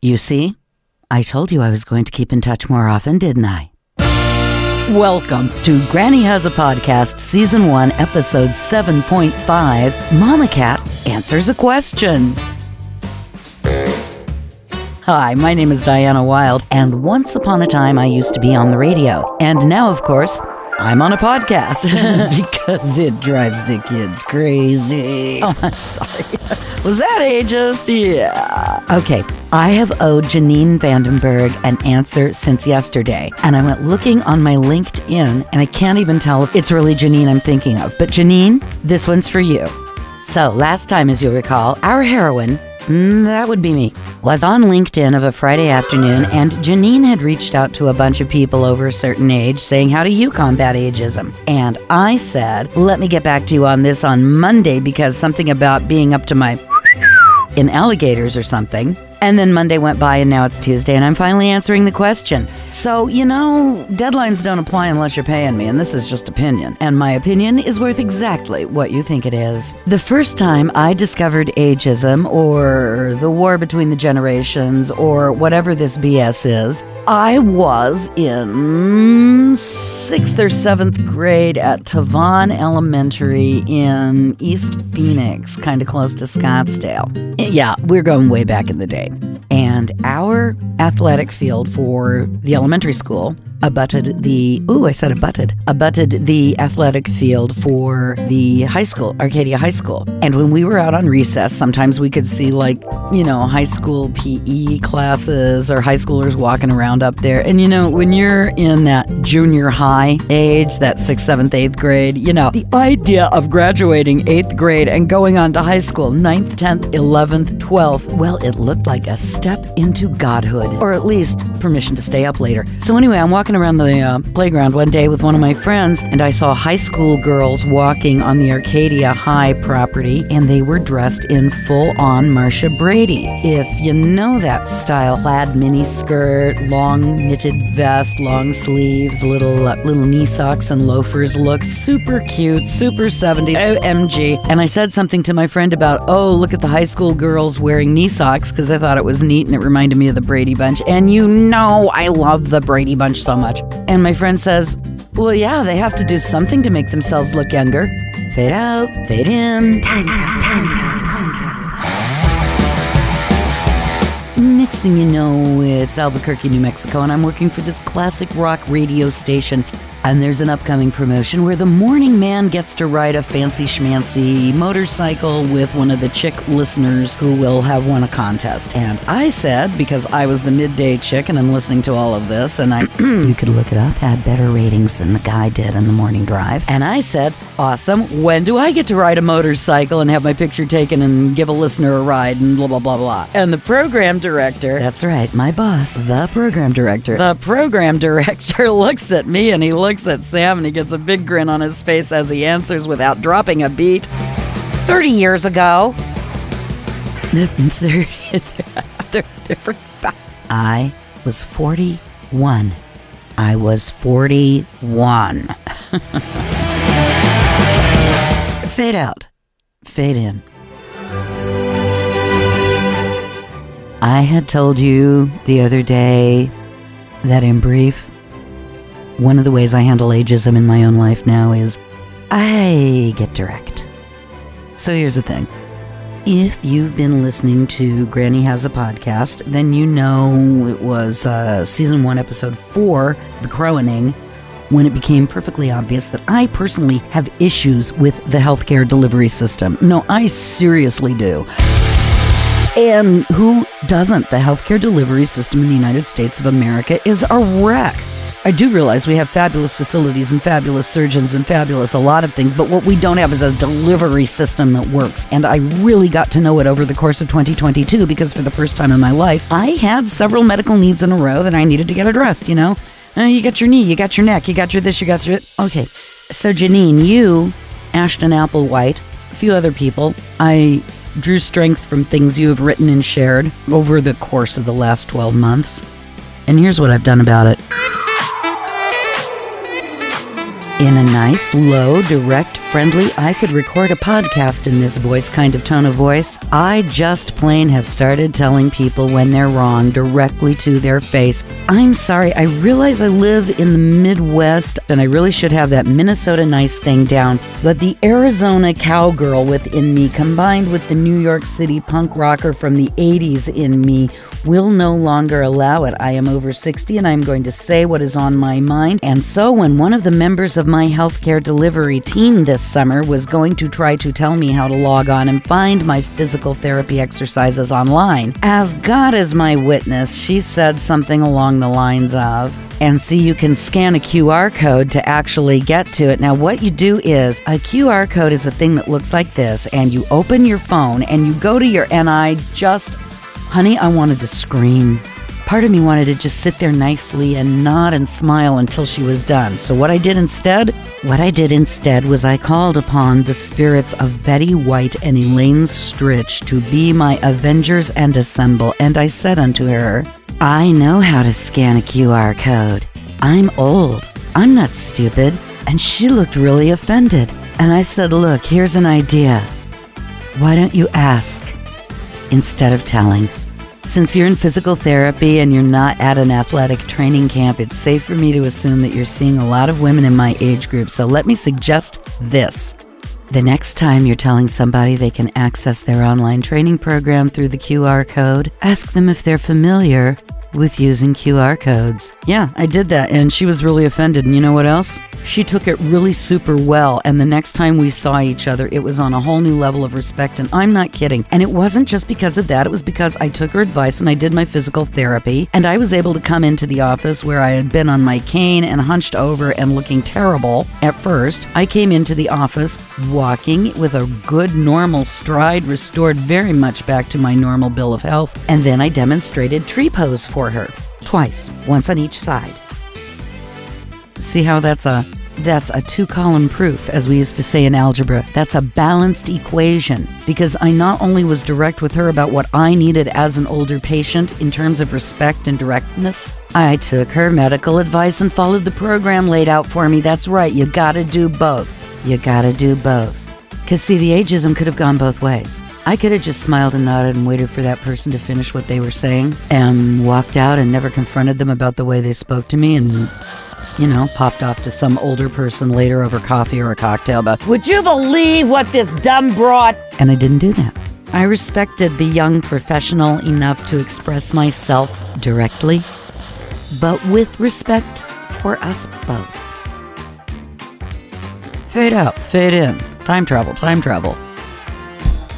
You see? I told you I was going to keep in touch more often, didn't I? Welcome to Granny Has a Podcast, Season 1, Episode 7.5 MamaCat Answers a Question. Hi, my name is Diana Wilde, and once upon a time I used to be on the radio. And now, of course, I'm on a podcast because it drives the kids crazy. Oh, I'm sorry. Was that ageist? Yeah. Okay, I have owed Janine Vandenberg an answer since yesterday, and I went looking on my LinkedIn, and I can't even tell if it's really Janine I'm thinking of. But Janine, this one's for you. So, last time, as you'll recall, our heroine Mm, that would be me. Was on LinkedIn of a Friday afternoon, and Janine had reached out to a bunch of people over a certain age saying, How do you combat ageism? And I said, Let me get back to you on this on Monday because something about being up to my in alligators or something. And then Monday went by and now it's Tuesday and I'm finally answering the question. So, you know, deadlines don't apply unless you're paying me, and this is just opinion. And my opinion is worth exactly what you think it is. The first time I discovered ageism or the war between the generations or whatever this BS is, I was in sixth or seventh grade at Tavan Elementary in East Phoenix, kind of close to Scottsdale. Yeah, we're going way back in the day. And our athletic field for the elementary school abutted the ooh I said abutted abutted the athletic field for the high school Arcadia High School. And when we were out on recess sometimes we could see like you know high school PE classes or high schoolers walking around up there. And you know when you're in that junior high age that sixth seventh eighth grade you know the idea of graduating eighth grade and going on to high school ninth tenth eleventh twelfth well it looked like a step into godhood or at least permission to stay up later. So anyway I'm walking walking around the uh, playground one day with one of my friends, and I saw high school girls walking on the Arcadia High property, and they were dressed in full on Marcia Brady. If you know that style, plaid mini skirt, long knitted vest, long sleeves, little uh, little knee socks and loafers, look super cute, super 70s. OMG. And I said something to my friend about, oh, look at the high school girls wearing knee socks because I thought it was neat and it reminded me of the Brady Bunch. And you know I love the Brady Bunch so much. And my friend says, Well, yeah, they have to do something to make themselves look younger. Fade out, fade in. Next thing you know, it's Albuquerque, New Mexico, and I'm working for this classic rock radio station and there's an upcoming promotion where the morning man gets to ride a fancy schmancy motorcycle with one of the chick listeners who will have won a contest. And I said, because I was the midday chick and I'm listening to all of this, and I, you could look it up, had better ratings than the guy did in the morning drive. And I said, awesome, when do I get to ride a motorcycle and have my picture taken and give a listener a ride and blah, blah, blah, blah. And the program director, that's right, my boss, the program director, the program director looks at me and he looks looks at Sam and he gets a big grin on his face as he answers without dropping a beat. 30 years ago. I was 41. I was 41. Fade out. Fade in. I had told you the other day that in brief, one of the ways I handle ageism in my own life now is I get direct. So here's the thing. If you've been listening to Granny Has a Podcast, then you know it was uh, season one, episode four, The Crowaning, when it became perfectly obvious that I personally have issues with the healthcare delivery system. No, I seriously do. And who doesn't? The healthcare delivery system in the United States of America is a wreck. I do realize we have fabulous facilities and fabulous surgeons and fabulous a lot of things, but what we don't have is a delivery system that works. And I really got to know it over the course of 2022 because for the first time in my life, I had several medical needs in a row that I needed to get addressed, you know? Uh, you got your knee, you got your neck, you got your this, you got your. Okay. So, Janine, you, Ashton Applewhite, a few other people, I drew strength from things you have written and shared over the course of the last 12 months. And here's what I've done about it. In a nice, low, direct, friendly, I could record a podcast in this voice kind of tone of voice. I just plain have started telling people when they're wrong directly to their face. I'm sorry, I realize I live in the Midwest and I really should have that Minnesota nice thing down, but the Arizona cowgirl within me combined with the New York City punk rocker from the 80s in me will no longer allow it. I am over 60 and I'm going to say what is on my mind. And so, when one of the members of my healthcare delivery team this summer was going to try to tell me how to log on and find my physical therapy exercises online, as God is my witness, she said something along the lines of, and see you can scan a QR code to actually get to it. Now, what you do is a QR code is a thing that looks like this, and you open your phone and you go to your NI just Honey, I wanted to scream. Part of me wanted to just sit there nicely and nod and smile until she was done. So, what I did instead? What I did instead was I called upon the spirits of Betty White and Elaine Stritch to be my avengers and assemble. And I said unto her, I know how to scan a QR code. I'm old. I'm not stupid. And she looked really offended. And I said, Look, here's an idea. Why don't you ask instead of telling? Since you're in physical therapy and you're not at an athletic training camp, it's safe for me to assume that you're seeing a lot of women in my age group. So let me suggest this. The next time you're telling somebody they can access their online training program through the QR code, ask them if they're familiar with using QR codes. Yeah, I did that, and she was really offended. And you know what else? She took it really super well, and the next time we saw each other, it was on a whole new level of respect, and I'm not kidding. And it wasn't just because of that, it was because I took her advice and I did my physical therapy, and I was able to come into the office where I had been on my cane and hunched over and looking terrible at first. I came into the office walking with a good normal stride, restored very much back to my normal bill of health, and then I demonstrated tree pose for her twice, once on each side. See how that's a that's a two column proof, as we used to say in algebra. That's a balanced equation because I not only was direct with her about what I needed as an older patient in terms of respect and directness, I took her medical advice and followed the program laid out for me. That's right, you gotta do both. You gotta do both. Because, see, the ageism could have gone both ways. I could have just smiled and nodded and waited for that person to finish what they were saying and walked out and never confronted them about the way they spoke to me and you know, popped off to some older person later over coffee or a cocktail about, Would you believe what this dumb brought? And I didn't do that. I respected the young professional enough to express myself directly, but with respect for us both. Fade out, fade in. Time travel, time travel.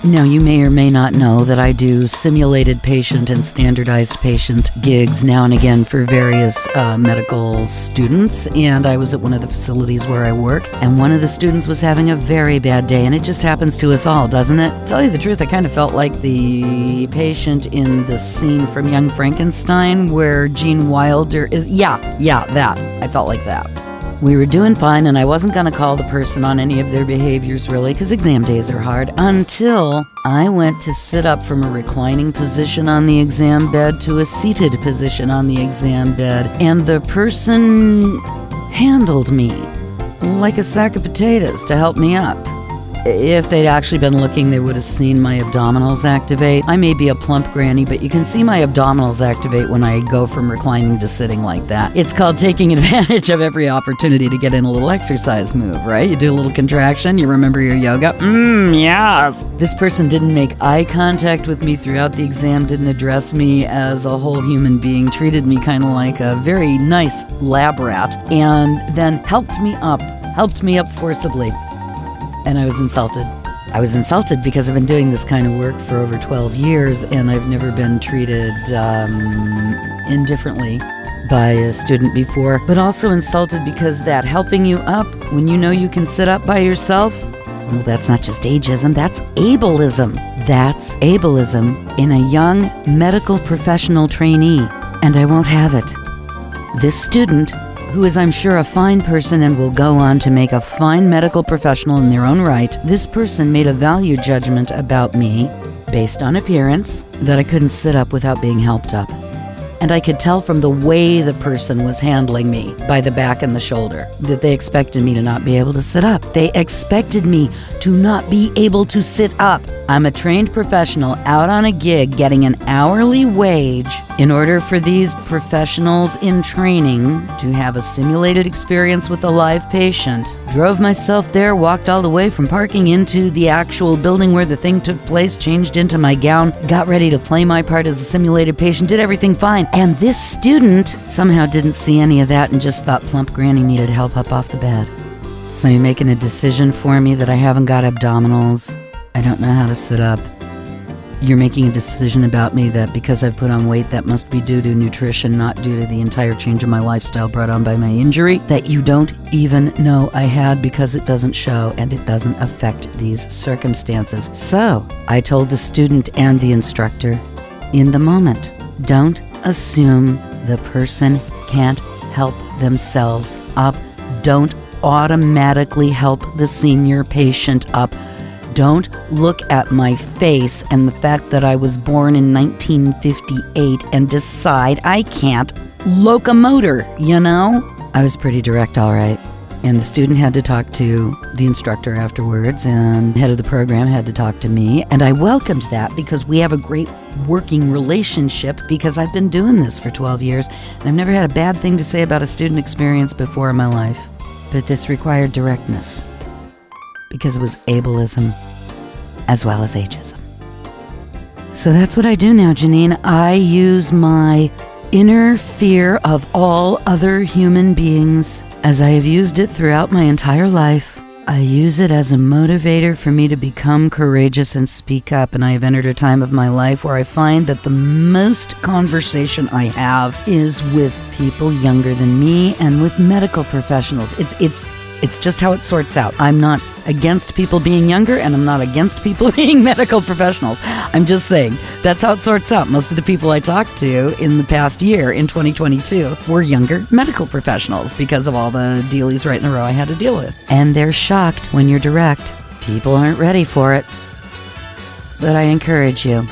Now, you may or may not know that I do simulated patient and standardized patient gigs now and again for various uh, medical students. And I was at one of the facilities where I work, and one of the students was having a very bad day. And it just happens to us all, doesn't it? Tell you the truth, I kind of felt like the patient in the scene from Young Frankenstein where Gene Wilder is. Yeah, yeah, that. I felt like that. We were doing fine, and I wasn't going to call the person on any of their behaviors really, because exam days are hard, until I went to sit up from a reclining position on the exam bed to a seated position on the exam bed, and the person handled me like a sack of potatoes to help me up. If they'd actually been looking, they would have seen my abdominals activate. I may be a plump granny, but you can see my abdominals activate when I go from reclining to sitting like that. It's called taking advantage of every opportunity to get in a little exercise move, right? You do a little contraction, you remember your yoga. Mmm, yes. This person didn't make eye contact with me throughout the exam, didn't address me as a whole human being, treated me kind of like a very nice lab rat, and then helped me up, helped me up forcibly and I was insulted. I was insulted because I've been doing this kind of work for over 12 years and I've never been treated um, indifferently by a student before, but also insulted because that helping you up when you know you can sit up by yourself, well, that's not just ageism, that's ableism. That's ableism in a young medical professional trainee, and I won't have it. This student who is, I'm sure, a fine person and will go on to make a fine medical professional in their own right, this person made a value judgment about me based on appearance that I couldn't sit up without being helped up. And I could tell from the way the person was handling me by the back and the shoulder that they expected me to not be able to sit up. They expected me to not be able to sit up. I'm a trained professional out on a gig getting an hourly wage. In order for these professionals in training to have a simulated experience with a live patient, drove myself there, walked all the way from parking into the actual building where the thing took place, changed into my gown, got ready to play my part as a simulated patient, did everything fine. And this student somehow didn't see any of that and just thought plump granny needed help up off the bed. So you're making a decision for me that I haven't got abdominals. I don't know how to sit up. You're making a decision about me that because I've put on weight, that must be due to nutrition, not due to the entire change in my lifestyle brought on by my injury, that you don't even know I had because it doesn't show and it doesn't affect these circumstances. So I told the student and the instructor in the moment don't assume the person can't help themselves up. Don't automatically help the senior patient up don't look at my face and the fact that I was born in 1958 and decide I can't locomotor, you know? I was pretty direct, all right. And the student had to talk to the instructor afterwards, and head of the program had to talk to me. And I welcomed that because we have a great working relationship because I've been doing this for 12 years, and I've never had a bad thing to say about a student experience before in my life. But this required directness because it was ableism as well as ageism. So that's what I do now, Janine. I use my inner fear of all other human beings as I have used it throughout my entire life. I use it as a motivator for me to become courageous and speak up. And I have entered a time of my life where I find that the most conversation I have is with people younger than me and with medical professionals. It's it's it's just how it sorts out. I'm not against people being younger and I'm not against people being medical professionals. I'm just saying that's how it sorts out. Most of the people I talked to in the past year, in 2022, were younger medical professionals because of all the dealies right in a row I had to deal with. And they're shocked when you're direct. People aren't ready for it. But I encourage you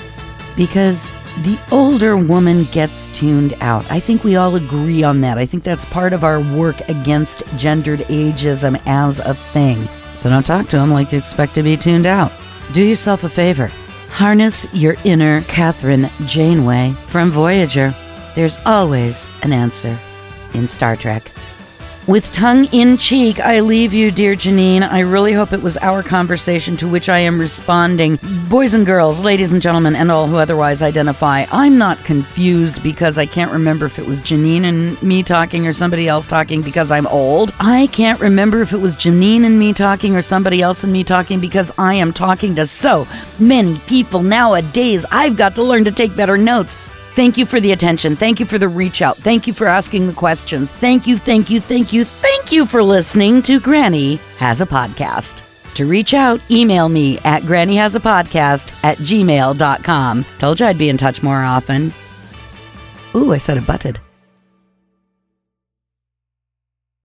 because the older woman gets tuned out. I think we all agree on that. I think that's part of our work against gendered ageism as a thing. So don't talk to them like you expect to be tuned out. Do yourself a favor. Harness your inner Kathryn Janeway from Voyager. There's always an answer in Star Trek. With tongue in cheek, I leave you, dear Janine. I really hope it was our conversation to which I am responding. Boys and girls, ladies and gentlemen, and all who otherwise identify, I'm not confused because I can't remember if it was Janine and me talking or somebody else talking because I'm old. I can't remember if it was Janine and me talking or somebody else and me talking because I am talking to so many people nowadays. I've got to learn to take better notes. Thank you for the attention. Thank you for the reach out. Thank you for asking the questions. Thank you, thank you, thank you, thank you for listening to Granny Has a Podcast. To reach out, email me at grannyhasapodcast at gmail.com. Told you I'd be in touch more often. Ooh, I said it butted.